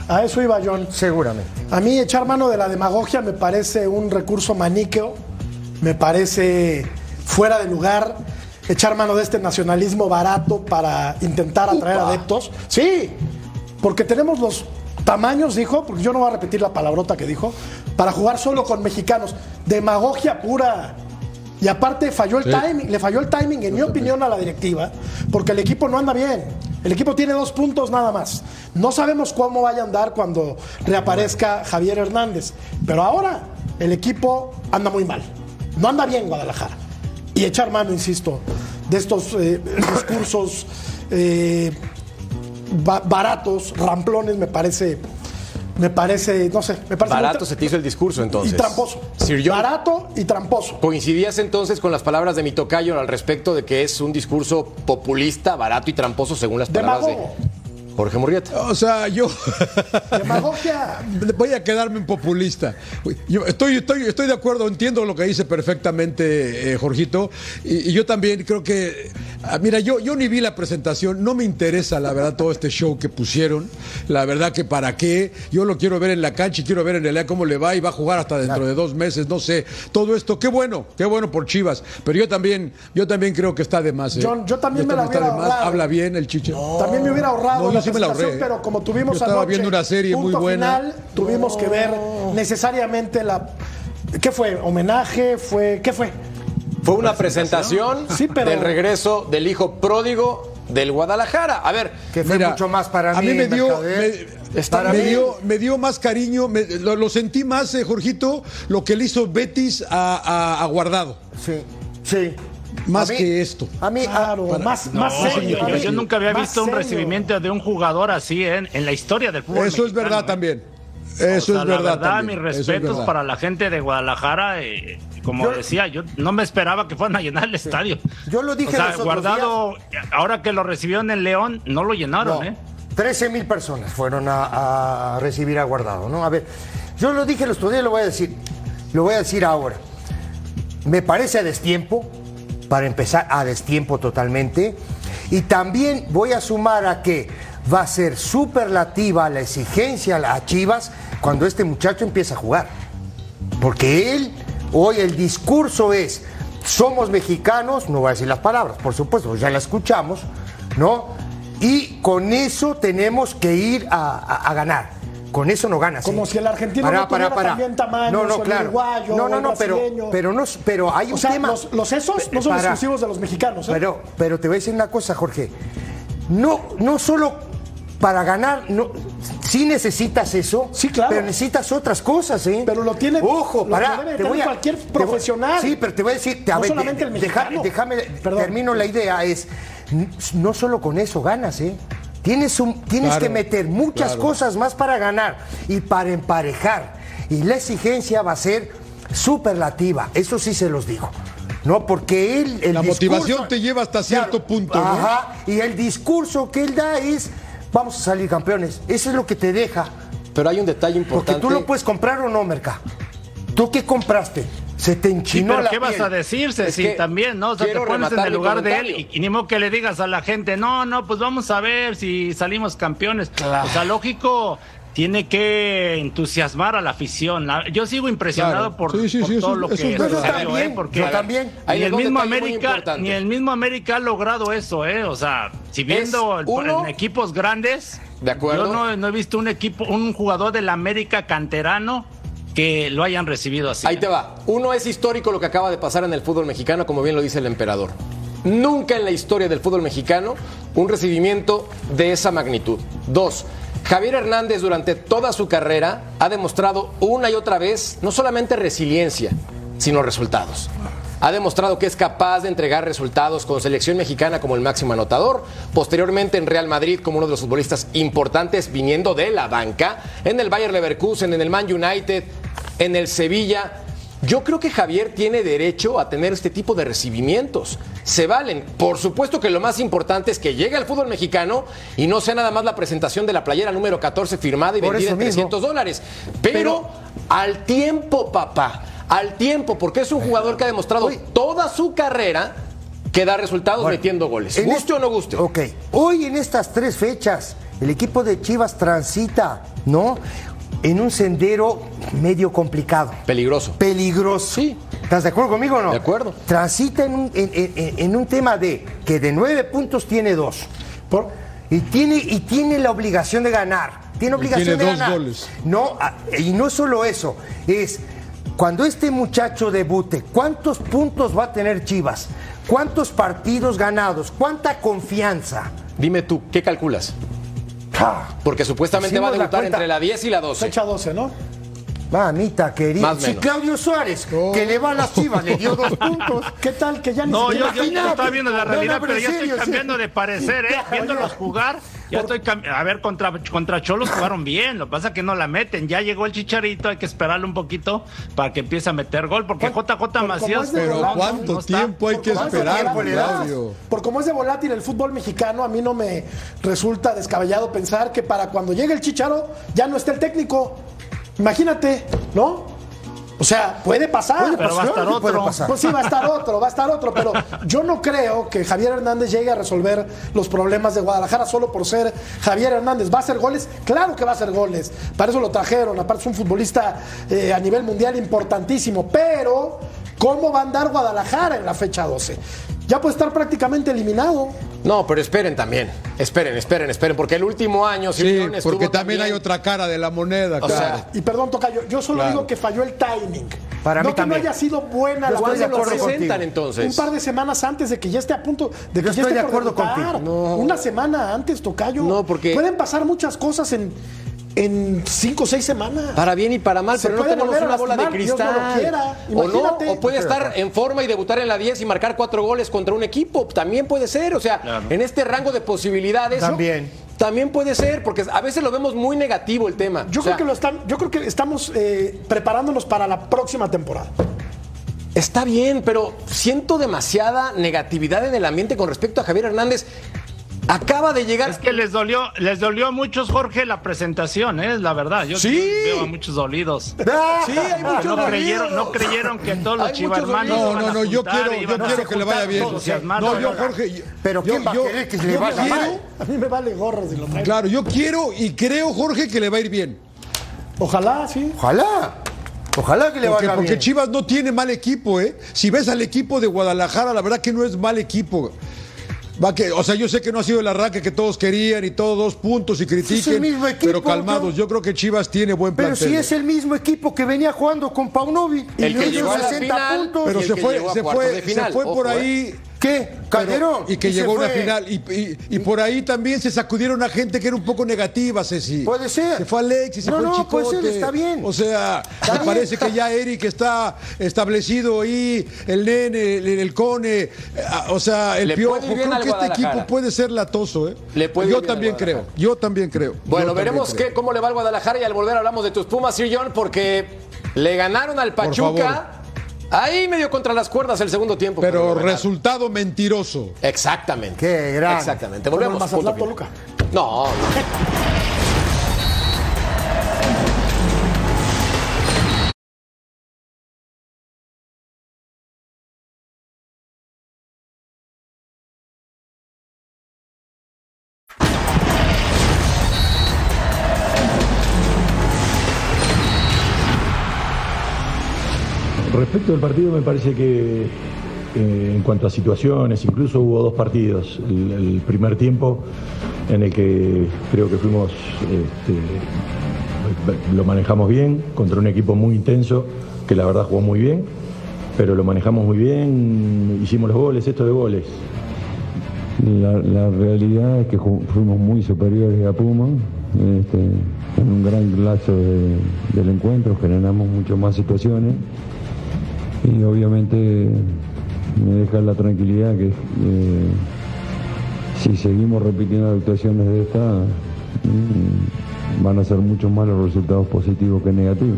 A eso iba, John. Seguramente. A mí echar mano de la demagogia me parece un recurso maniqueo, me parece fuera de lugar. Echar mano de este nacionalismo barato para intentar atraer adeptos. Sí, porque tenemos los tamaños, dijo, porque yo no voy a repetir la palabrota que dijo, para jugar solo con mexicanos. Demagogia pura. Y aparte falló el Sí. timing, le falló el timing, en mi opinión, a la directiva, porque el equipo no anda bien. El equipo tiene dos puntos nada más. No sabemos cómo vaya a andar cuando reaparezca Javier Hernández. Pero ahora el equipo anda muy mal. No anda bien Guadalajara. Y echar mano, insisto, de estos eh, discursos eh, ba- baratos, ramplones, me parece, me parece, no sé, me parece Barato se te hizo el discurso entonces. y tramposo. Sir John, Barato y tramposo. ¿coincidías entonces con las palabras de mi tocayo al respecto de que es un discurso populista, barato y tramposo según las palabras Demagogo. de Jorge Murrieta? O sea, yo Demagogia. voy a quedarme un populista. Yo estoy, estoy, estoy de acuerdo, entiendo lo que dice perfectamente eh, Jorgito. Y, y yo también creo que. ah, mira, yo, yo ni vi la presentación, no me interesa, la verdad, todo este show que pusieron. La verdad que para qué. Yo lo quiero ver en la cancha y quiero ver en realidad cómo le va y va a jugar hasta dentro de dos meses, no sé. Todo esto, qué bueno, qué bueno por Chivas. Pero yo también, yo también creo que está de más. eh. John, yo también me la está hubiera de más. ahorrado. Habla bien el chiche. También me hubiera ahorrado No, yo la sí me la ahorré, presentación, eh. pero como tuvimos Yo estaba anoche viendo una serie muy punto buena. final, tuvimos que ver necesariamente la ¿qué fue? ¿Homenaje? ¿Fue qué fue? Fue una presentación Sí, pero- del regreso del hijo pródigo del Guadalajara. A ver, Que fue Mira, mucho más para a mí. mí me dio, me, Para me mí- dio, me dio más cariño, me- lo, lo sentí más, eh, Jorgito, lo que le hizo Betis a, a- a Guardado. Sí, sí. Más mí- que esto. A mí, Claro, para- más, No, más serio. yo, nunca había visto un recibimiento de un jugador así ¿eh? en, en la historia del fútbol. Eso es verdad ¿eh? también. O Eso sea, es la verdad. también. mis Eso es respetos verdad. para la gente de Guadalajara. eh, como Yo- decía, yo no me esperaba que fueran a llenar el estadio. Yo lo dije O sea, los otros Guardado, ahora que lo recibieron en León, no lo llenaron, No, ¿eh? 13 mil personas fueron a, a recibir a Guardado, ¿no? A ver, yo lo dije el otro día, lo voy a decir, lo voy a decir ahora. Me parece a destiempo, para empezar, a destiempo totalmente. Y también voy a sumar a que va a ser superlativa la exigencia a Chivas cuando este muchacho empieza a jugar. Porque él, hoy el discurso es, somos mexicanos, no voy a decir las palabras, por supuesto, ya las escuchamos, ¿no? Y con eso tenemos que ir a ganar. Con eso no ganas. Como ¿eh? si el argentino Pará, no tuviera pará. tamaños, No, no, claro. uruguayo, no, no, el no, pero, pero, no, pero hay un sea, tema. los, los esos no son exclusivos de los mexicanos. ¿eh? Pero, pero te voy a decir una cosa, Jorge. No, no solo para ganar, no, sí necesitas eso, sí, claro. pero necesitas otras cosas, ¿eh? Pero lo tiene, Ojo, lo para, debe te tener voy a- cualquier voy- profesional. sí, pero te voy a decir, te- a ver, solamente el deja- mexicano. déjame, termino la idea, es, no solo con eso ganas, ¿eh? Tienes, un, tienes Claro, que meter muchas claro. cosas más para ganar y para emparejar. Y la exigencia va a ser superlativa, eso sí se los digo. No, porque él. El La discurso- motivación te lleva hasta cierto punto, ¿no? Ajá, y el discurso que él da es: vamos a salir campeones. Eso es lo que te deja. Pero hay un detalle Porque importante. tú lo puedes comprar o no, Merca. ¿Tú qué compraste? Se te Sí, enchinó pero la ¿qué vas a Es si que también, no? O sea, te pones en el lugar de él y, y ni modo que le digas a la gente, no, no, pues vamos a ver si salimos campeones. O sea, lógico, tiene que entusiasmar a la afición. Yo sigo impresionado Claro. por, Sí, sí, por sí, todo eso- lo eso que sucedió, ¿eh? Porque yo también. Hay Ni el mismo América, ni el mismo América ha logrado eso, ¿eh? O sea, si viendo el- uno- en equipos grandes, De acuerdo. yo no, no he visto un equipo, un jugador del América canterano que lo hayan recibido así. Ahí te va. Uno es histórico lo que acaba de pasar en el fútbol mexicano, como bien lo dice el emperador. Nunca en la historia del fútbol mexicano un recibimiento de esa magnitud. Dos, Javier Hernández durante toda su carrera ha demostrado una y otra vez no solamente resiliencia, sino resultados. Ha demostrado que es capaz de entregar resultados con selección mexicana como el máximo anotador, posteriormente en Real Madrid como uno de los futbolistas importantes viniendo de la banca, en el Bayer Leverkusen, en el Man United, en el Sevilla. Yo creo que Javier tiene derecho a tener este tipo de recibimientos. Se valen. Por supuesto que lo más importante es que llegue al fútbol mexicano y no sea nada más la presentación de la playera número 14 firmada y Por vendida en mismo. 300 dólares. Pero, al tiempo, papá, al tiempo, porque es un jugador que ha demostrado toda su carrera que da resultados Bueno, metiendo goles. Guste este- o no guste. Ok. Hoy en estas tres fechas, el equipo de Chivas transita, ¿no? En un sendero medio complicado. Peligroso. Peligroso. Sí. ¿Estás de acuerdo conmigo o no? De acuerdo. Transita en un, en- en- en un tema de que de nueve puntos tiene dos. Por- y, tiene, y tiene la obligación de ganar. Tiene obligación tiene de dos ganar. goles. No, y no solo eso, es cuando este muchacho debute, ¿cuántos puntos va a tener Chivas? ¿Cuántos partidos ganados? ¿Cuánta confianza? Dime tú, ¿qué calculas? Porque supuestamente Hicimos va a debutar entre la 10 y la 12. Fecha 12, ¿no? Mamita querida. Si. Claudio Suárez, que le va a las Chivas, le dio dos puntos. ¿Qué tal que ya ni No, siquiera- yo, yo- yo estaba viendo la No, no, realidad, pero pero ya estoy cambiando sí. de parecer, ¿eh? Viéndolos jugar, ya estoy cam- A ver, contra, contra Cholos jugaron bien, lo que pasa es que no la meten. Ya llegó el Chicharito, hay que esperarle un poquito para que empiece a meter gol, porque JJ Macías... de Pero ¿cuánto no tiempo hay que Por esperar, volátil, Claudio? Por como es de volátil el fútbol mexicano, a mí no me resulta descabellado pensar que para cuando llegue el Chicharo ya no esté el técnico. Imagínate, ¿no? O sea, puede pasar. Puede Pero va a estar pasar, puede otro. pasar. Pues sí, va a estar otro, va a estar otro, pero yo no creo que Javier Hernández llegue a resolver los problemas de Guadalajara solo por ser Javier Hernández. ¿Va a hacer goles? Claro que va a hacer goles. Para eso lo trajeron. Aparte es un futbolista eh, a nivel mundial importantísimo. Pero, ¿cómo va a andar Guadalajara en la fecha 12? Ya puede estar prácticamente eliminado. No, pero esperen también. Esperen, esperen, esperen, porque el último año Sí, Simeone estuvo porque también hay otra cara de la moneda, O claro. sea, Y perdón, Tocayo, yo solo Claro. digo que falló el timing. Para no mí que también. no haya sido buena la de presentación. presentan entonces. Un par de semanas antes de que ya esté a punto de que Yo ya estoy esté de por acuerdo debutar. contigo. No. Una semana antes, Tocayo. No, porque- Pueden pasar muchas cosas en, en cinco o seis semanas. Para bien y para mal, Se pero no tenemos una bola de lastimar, Dios no lo cristal. quiera. o no, o puede estar en forma y debutar en la 10 y marcar cuatro goles contra un equipo. También puede ser. O sea, Claro. en este rango de posibilidades. También. También puede ser, porque a veces lo vemos muy negativo el tema. Yo O sea, creo que lo están, yo creo que estamos eh, preparándonos para la próxima temporada. Está bien, pero siento demasiada negatividad en el ambiente con respecto a Javier Hernández. Acaba de llegar. Es que les dolió, les dolió a muchos, Jorge, la presentación, ¿eh? La verdad. Yo Sí. veo a muchos dolidos. Sí, hay muchos no dolidos. creyeron, no creyeron que todos los Hay chiva muchos hermanos. No, no, no, yo quiero, yo quiero que le vaya bien. No, yo, Jorge. yo- Pero yo- ¿quién va a yo- querer que se le yo vaya quiero- mal? A mí me vale gorro si lo traen. Claro, yo quiero y creo, Jorge, que le va a ir bien. Ojalá, sí. Ojalá. Ojalá que le Porque, vaya porque bien. Chivas no tiene mal equipo, ¿eh? Si ves al equipo de Guadalajara, la verdad que no es mal equipo. Va que, o sea, yo sé que no ha sido el arranque que todos querían y todos dos puntos y critiquen, el mismo equipo, pero calmados. Yo creo que Chivas tiene buen Pero plantel. si es el mismo equipo que venía jugando con Paunovic y El le que llegó a la 60 final, puntos. pero se fue, se fue, se fue por ojo, ahí. ¿Qué? Calderón. Y que llegó a una final. Y, y- y por ahí también se sacudieron a gente que era un poco negativa, Ceci. Puede ser. Se fue Alexis, se No, fue no, Chicote. puede ser, está bien. O sea, Está me bien. parece que ya Eric está establecido ahí, el nene, el, el cone, eh, o sea, el Le piojo. Creo que este equipo puede ser latoso, ¿eh? Le puede yo también creo, yo también creo. Bueno, yo veremos creo. qué, cómo le va al Guadalajara y al volver hablamos de tus Pumas, Sir John, porque le ganaron al Por Pachuca. Ahí medio contra las cuerdas el segundo tiempo. Pero resultado mentiroso. Exactamente. Qué grande. Exactamente. Volvemos. Final. Toluca. No, no. Del partido, me parece que eh, en cuanto a situaciones, incluso hubo dos partidos. El, primer tiempo en el que creo que fuimos, este, lo manejamos bien contra un equipo muy intenso, que la verdad jugó muy bien, pero lo manejamos muy bien, hicimos los goles, esto de goles. La, realidad es que fuimos muy superiores a Puma. este, en un gran lazo de- del encuentro generamos mucho más situaciones y obviamente me deja la tranquilidad que si seguimos repitiendo actuaciones de esta mm, van a ser mucho más los resultados positivos que negativos.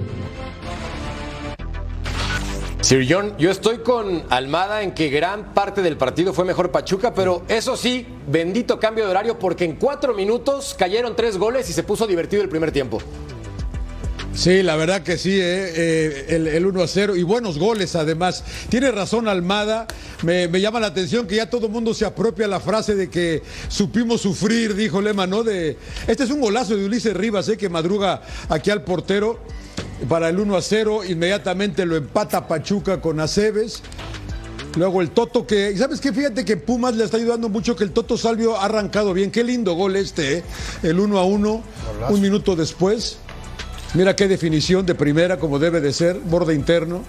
Sir John, yo estoy con Almada en que gran parte del partido fue mejor Pachuca, pero eso sí, bendito cambio de horario porque en cuatro minutos cayeron tres goles y se puso divertido el primer tiempo. Sí, la verdad que sí, eh, eh, el, el 1 a 0 y buenos goles además. Tiene razón Almada, me, me llama la atención que ya todo el mundo se apropia la frase de que supimos sufrir, dijo Lema, ¿no? De, este es un golazo de Ulises Rivas, eh, que madruga aquí al portero para el 1 a 0, inmediatamente lo empata Pachuca con Aceves. Luego el Toto que, ¿sabes qué? Fíjate que Pumas le está ayudando mucho que el Toto Salvio ha arrancado bien. Qué lindo gol este, ¿eh? el 1 a 1, un minuto después. Mira qué definición de primera como debe de ser, borde interno.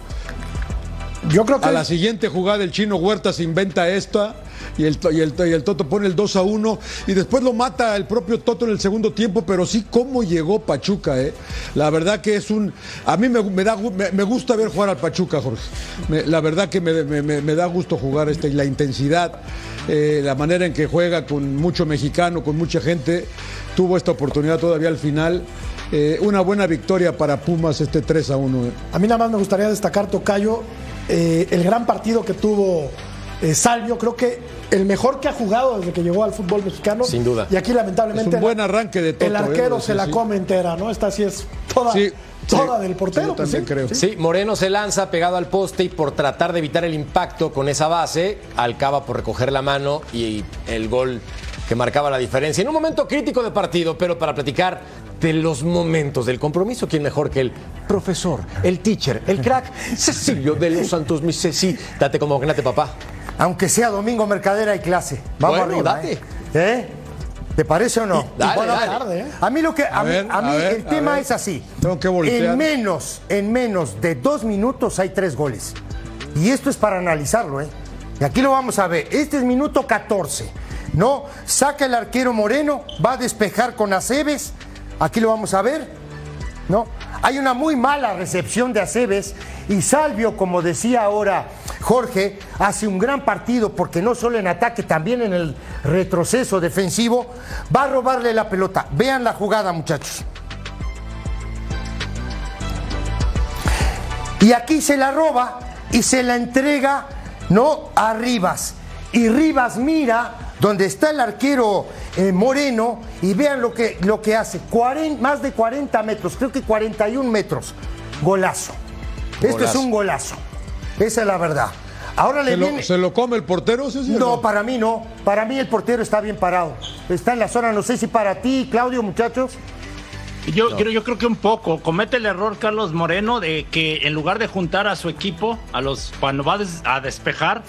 Yo creo que A la siguiente jugada el chino Huerta se inventa esta y el, y el, y el Toto pone el 2 a 1 y después lo mata el propio Toto en el segundo tiempo, pero sí cómo llegó Pachuca, ¿eh? La verdad que es un... A mí me, me da, me, me gusta ver jugar al Pachuca, Jorge. Me- la verdad que me da gusto jugar este, y la intensidad, eh, la manera en que juega con mucho mexicano, con mucha gente. Tuvo esta oportunidad todavía al final. Eh, una buena victoria para Pumas este 3 a 1. ¿eh? A mí nada más me gustaría destacar, Tocayo, eh, el gran partido que tuvo eh, Salvio. Creo que el mejor que ha jugado desde que llegó al fútbol mexicano. Sin duda. Y aquí, lamentablemente, Es un buen el- arranque de Toto, el eh, arquero sí, se la sí. come entera, ¿no? Esta sí es toda, Sí, toda sí. del portero. Sí, pues también sí. creo. Sí. Sí, Moreno se lanza pegado al poste y por tratar de evitar el impacto con esa base, Alcaba por recoger la mano y el gol que marcaba la diferencia. En un momento crítico de partido, pero para platicar de los momentos del compromiso, ¿quién mejor que el profesor, el teacher, el crack, Cecilio de los Santos, mi Ceci? Date como magnate, papá. Aunque sea domingo mercadera hay clase. Vamos Bueno, arriba. date. ¿eh? ¿Eh? ¿Te parece o no? Dale, Bueno. ¿eh? A mí lo que a, A mí, ver, a mí a ver, el tema es así. Tengo que voltear. En menos, en menos de dos minutos hay tres goles. Y esto es para analizarlo, ¿eh? Y aquí lo vamos a ver. Este es minuto 14. ¿No? Saca el arquero Moreno, va a despejar con Aceves. Aquí lo vamos a ver. ¿No? Hay una muy mala recepción de Aceves y Salvio, como decía ahora Jorge, hace un gran partido porque no solo en ataque, también en el retroceso defensivo, va a robarle la pelota. Vean la jugada, muchachos. Y aquí se la roba y se la entrega, ¿no? A Rivas. Y Rivas mira donde está el arquero eh, Moreno y vean lo que, lo que hace. 40 más de 40 metros, creo que 41 metros. Golazo. Esto es Golazo. un golazo. Esa es la verdad. Ahora le ¿Se lo, viene... se lo come el portero? ¿sí, No, para mí no. Para mí el portero está bien parado. Está en la zona, no sé si para ti, Claudio, muchachos. Yo, yo, yo creo que un poco. Comete el error Carlos Moreno de que en lugar de juntar a su equipo, a los cuando va a despejar,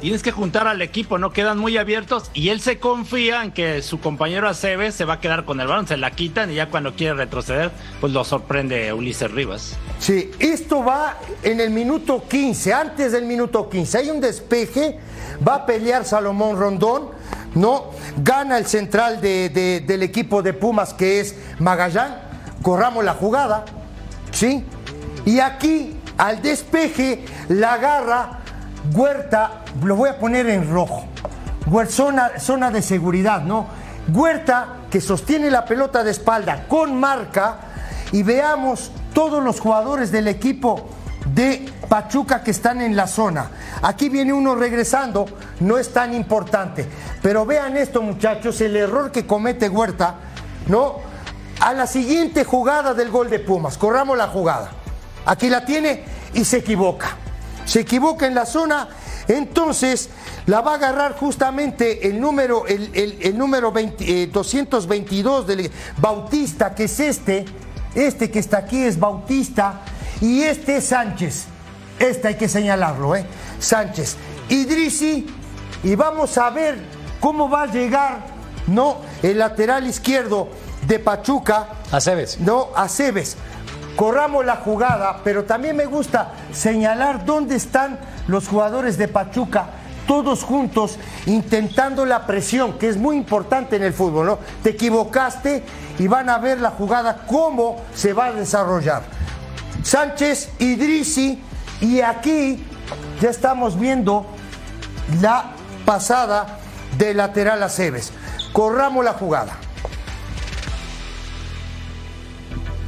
tienes que juntar al equipo, no quedan muy abiertos y él se confía en que su compañero Aceves se va a quedar con el balón, se la quitan y ya cuando quiere retroceder, pues lo sorprende Ulises Rivas. Sí, esto va en el minuto 15, antes del minuto 15. Hay un despeje, va a pelear Salomón Rondón, ¿no? Gana el central de- de- del equipo de Pumas que es Magallán. Corramos la jugada, ¿sí? Y aquí, al despeje, la agarra Huerta, lo voy a poner en rojo. Zona, zona de seguridad, ¿no? Huerta que sostiene la pelota de espalda con marca y veamos todos los jugadores del equipo de Pachuca que están en la zona. Aquí viene uno regresando, no es tan importante. Pero vean esto muchachos, el error que comete Huerta, ¿no? A la siguiente jugada del gol de Pumas, corramos la jugada. Aquí la tiene y se equivoca. Se equivoca en la zona, entonces la va a agarrar justamente el número, el, el- número 20, eh, 222 del Bautista, que es este. Este que está aquí es Bautista y este es Sánchez. Este hay que señalarlo, ¿eh? Sánchez. Idrisi, y vamos a ver cómo va a llegar, ¿no? El lateral izquierdo de Pachuca. Aceves. No, Aceves. Corramos la jugada, pero también me gusta señalar dónde están los jugadores de Pachuca, todos juntos, intentando la presión, que es muy importante en el fútbol, ¿no? Te equivocaste y van a ver la jugada, cómo se va a desarrollar. Sánchez, Idrisi, y aquí ya estamos viendo la pasada de lateral a Aceves. Corramos la jugada.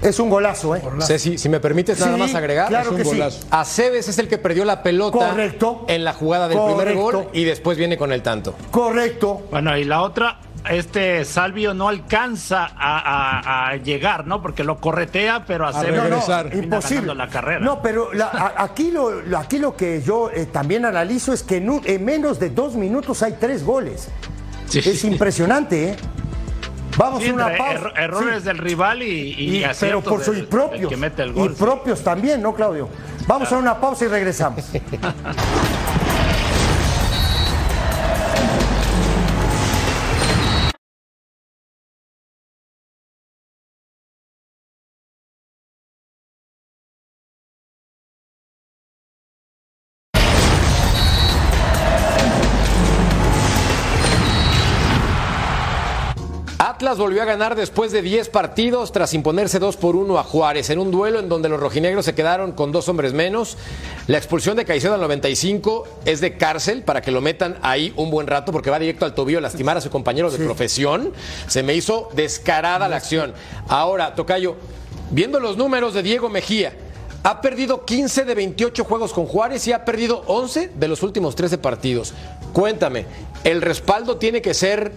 Es un golazo, ¿eh? Ceci, si me permites nada Sí, más agregar. claro Es un que sí. golazo. Aceves es el que perdió la pelota Correcto. en la jugada del primer gol y después viene con el tanto. Correcto. Bueno, y la otra, este Salvio no alcanza a, a- a llegar, ¿no? Porque lo corretea, pero hace Imposible. la carrera. No, pero la- a- aquí, lo, lo- aquí lo que yo eh, también analizo es que en, un- en menos de dos minutos hay tres goles. Es impresionante, ¿eh? Vamos Sí, a una pausa. erro- errores Sí. del rival y, y, Y- pero por su y propios. que mete el Y gol. propios también, ¿no, Claudio? Vamos a una pausa y regresamos. Atlas volvió a ganar después de 10 partidos tras imponerse 2 por 1 a Juárez en un duelo en donde los rojinegros se quedaron con dos hombres menos. La expulsión de Caicedo al 95 es de cárcel para que lo metan ahí un buen rato porque va directo al tobillo a lastimar a su compañero de profesión. Se me hizo descarada la acción. Ahora, Tocayo, viendo los números de Diego Mejía, ha perdido 15 de 28 juegos con Juárez y ha perdido 11 de los últimos 13 partidos. Cuéntame, ¿el respaldo tiene que ser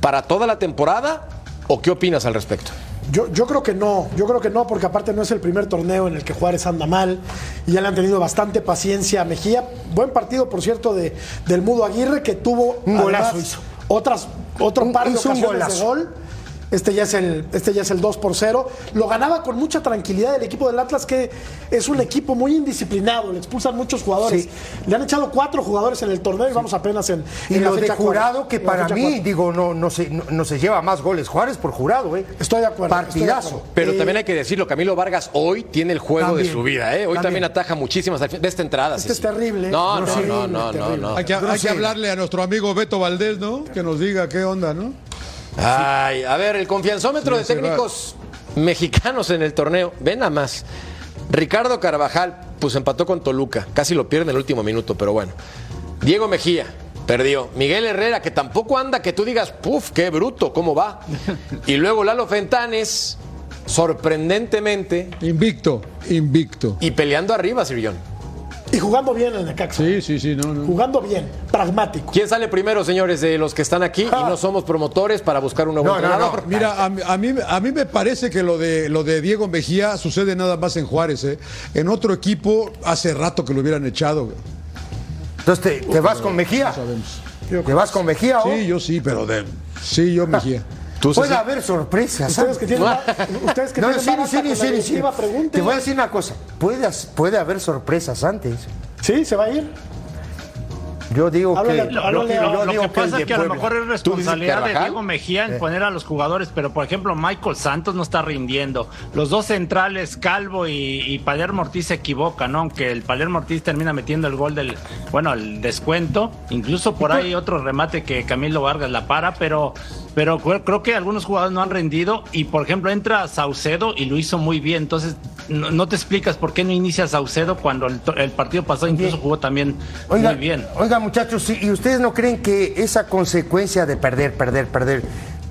para toda la temporada o qué opinas al respecto? Yo, yo creo que no, yo creo que no, porque aparte no es el primer torneo en el que Juárez anda mal y ya le han tenido bastante paciencia a Mejía. Buen partido, por cierto, de, del Mudo Aguirre que tuvo Un golazo además, hizo. Otras, otro par de hizo un ocasiones golazo. de gol. Este ya, es el, este ya es el 2 por 0. Lo ganaba con mucha tranquilidad el equipo del Atlas, que es un equipo muy indisciplinado. Le expulsan muchos jugadores. Sí. Le han echado cuatro jugadores en el torneo y vamos apenas en. Y en la lo de jurado, cuatro. que para mí, cuatro. digo, no, no, se, no, no se lleva más goles Juárez por jurado, ¿eh? Estoy de acuerdo. estoy de Partidazo. acuerdo. Pero Eh, también hay que decirlo, Camilo Vargas hoy tiene el juego También, de su vida, ¿eh? Hoy también, también. ataja muchísimas de esta entrada. Este sí, es sí. terrible. No, no, Terrible, no, no, no, terrible. no. Hay que, hay que hablarle a nuestro amigo Beto Valdés, ¿no? Que nos diga qué onda, ¿no? Ay, a ver, el confianzómetro Sí, de técnicos mexicanos en el torneo. Ven nada más. Ricardo Carvajal, pues empató con Toluca. Casi lo pierde en el último minuto, pero bueno. Diego Mejía, perdió. Miguel Herrera, que tampoco anda, que tú digas, puf, qué bruto, ¿cómo va? Y luego Lalo Fentanes, sorprendentemente, Invicto, invicto. y peleando arriba, Sir John. Y jugando bien el Necaxa. Sí, sí, sí, no, no. Jugando bien, pragmático. ¿Quién sale primero, señores, de los que están aquí y no somos promotores para buscar un nuevo entrenador? Mira, a, mí- a mí, a mí me parece que lo de, lo de Diego Mejía sucede nada más en Juárez. ¿eh? En otro equipo, hace rato que lo hubieran echado. Entonces, ¿te, te vas con Mejía? No sabemos. ¿Te vas con Mejía o? Sí, yo sí, pero de. Sí, yo Mejía. Puede haber sorpresas. Ustedes que tienen ustedes que No, tienen sí, más sí, sí. Te voy a decir una cosa. Puede, puede haber sorpresas antes. Sí, se va a ir. Yo digo Háblale- que. Lo, háblale digo que pasa es que a lo mejor es ¿Tú dices responsabilidad de? Diego Mejía en Eh. poner a los jugadores, pero por ejemplo Michael Santos no está rindiendo. Los dos centrales, Calvo y, y Palermo Ortiz se equivocan, ¿no? Aunque el Palermo Ortiz termina metiendo el gol del, bueno, el descuento. Incluso por ahí otro remate que Camilo Vargas la para, pero, pero creo que algunos jugadores no han rendido. Y por ejemplo entra Saucedo y lo hizo muy bien. Entonces no, no te explicas por qué no inicia Saucedo cuando el, partido pasado incluso jugó también Oiga, muy bien. oiga, muchachos, ¿sí- ¿y ustedes no creen que esa consecuencia de perder, perder, perder,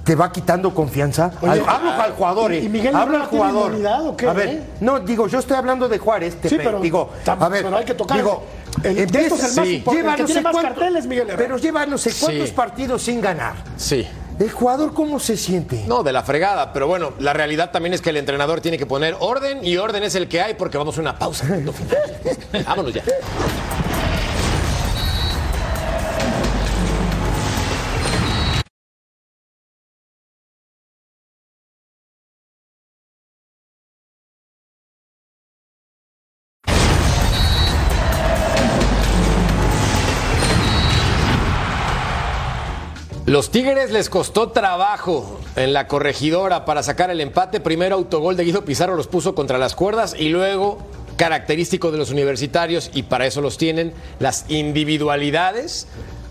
te va quitando confianza? Oye, Al- hablo al jugador, ¿y- ¿eh? y Miguel hablo al jugador. inmunidad o qué, A ver, eh? no, digo, yo estoy hablando de Juárez, te Sí, pero digo, a ver, pero hay que tocar. digo, El- estos vez- el más sí, importante, lleva el que no tiene sé más cuánto- carteles, Miguel Herrera. Pero lleva no sé cuántos Sí. partidos sin ganar. Sí. ¿El jugador cómo se siente? No, de la fregada, pero bueno, la realidad también es que el entrenador tiene que poner orden y orden es el que hay porque vamos a una pausa. Vámonos ya. Los Tigres les costó trabajo en la corregidora para sacar el empate. Primero autogol de Guido Pizarro los puso contra las cuerdas y luego, característico de los universitarios, y para eso los tienen, las individualidades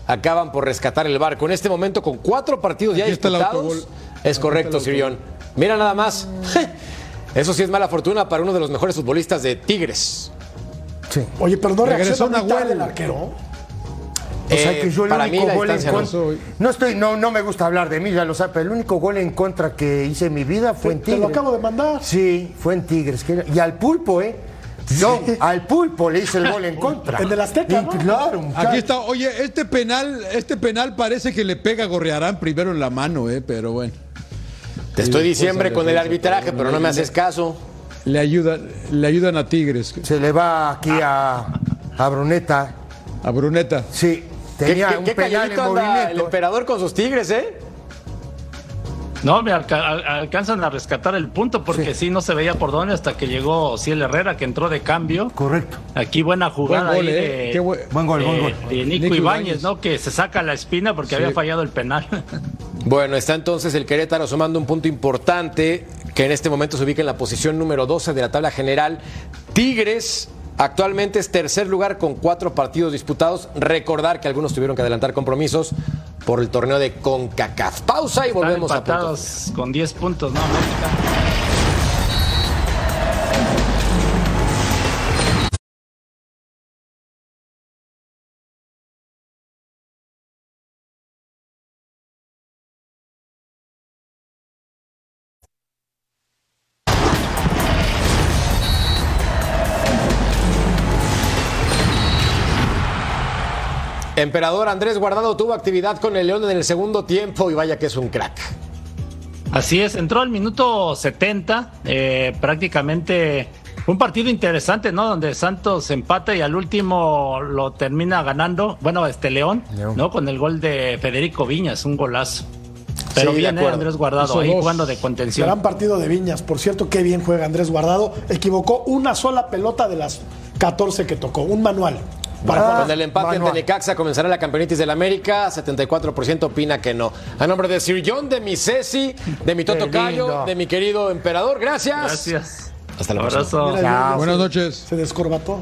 acaban por rescatar el barco. En este momento, con cuatro partidos ya Aquí está el disputados, autogol. es correcto, Sirión. Mira nada más. Eso sí es mala fortuna para uno de los mejores futbolistas de Tigres. Oye, pero no Regresó Nahuel. el arquero. O sea Eh, que yo el para único gol en no. contra. No estoy, no, no me gusta hablar de mí, ya lo sabe, pero el único gol en contra que hice en mi vida fue en Te Tigres. lo acabo de mandar. Sí, fue en Tigres. que era- Y al pulpo, ¿eh? Yo, al pulpo le hice el gol en contra. En el Azteca, Y, ¿no? Claro, muchacho. Aquí está, oye, este penal, este penal parece que le pega a Gorrearán primero en la mano, eh, pero bueno. Te estoy diciembre con el arbitraje, pero no me haces caso. Le ayudan, le ayudan a Tigres, Se le va aquí a, a Bruneta. a Bruneta. Sí, ¿Qué, tenía qué- un qué penal en calladito anda el emperador con sus tigres, eh? No, me alca- al- alcanzan a rescatar el punto porque sí. no se veía por dónde hasta que llegó Ciel Herrera que entró de cambio. Correcto. Aquí buena jugada Buen gol, ahí eh. de, Qué buen- Buen gol, buen gol. de Nico, Nico Ibáñez, Ibáñez. ¿no? Que se saca la espina porque Sí. había fallado el penal. Bueno, está entonces el Querétaro sumando un punto importante que en este momento se ubica en la posición número 12 de la tabla general. Tigres actualmente es tercer lugar con cuatro partidos disputados. Recordar que algunos tuvieron que adelantar compromisos por el torneo de CONCACAF. Pausa y Están volvemos a punto. empatados con 10 puntos, ¿no? América. Emperador Andrés Guardado tuvo actividad con el León en el segundo tiempo y vaya que es un crack. Así es, entró al minuto 70, eh, prácticamente fue un partido interesante, ¿no? Donde Santos empata y al último lo termina ganando, bueno, este León, León. ¿no? Con el gol de Federico Viñas, un golazo. Pero Sí, bien, ¿eh? Andrés Guardado, Hizo ahí dos. jugando de contención. Gran partido de Viñas. Por cierto, qué bien juega Andrés Guardado. Equivocó una sola pelota de las 14 que tocó. Un manual. Para Con el empate manual. ante Necaxa comenzará la campeonitis del América. 74% opina que no. A nombre de Sir John, de mi Ceci, de mi Toto Cayo, de mi querido emperador, gracias. Gracias. Hasta la próxima. Buenas noches. Se descorbató.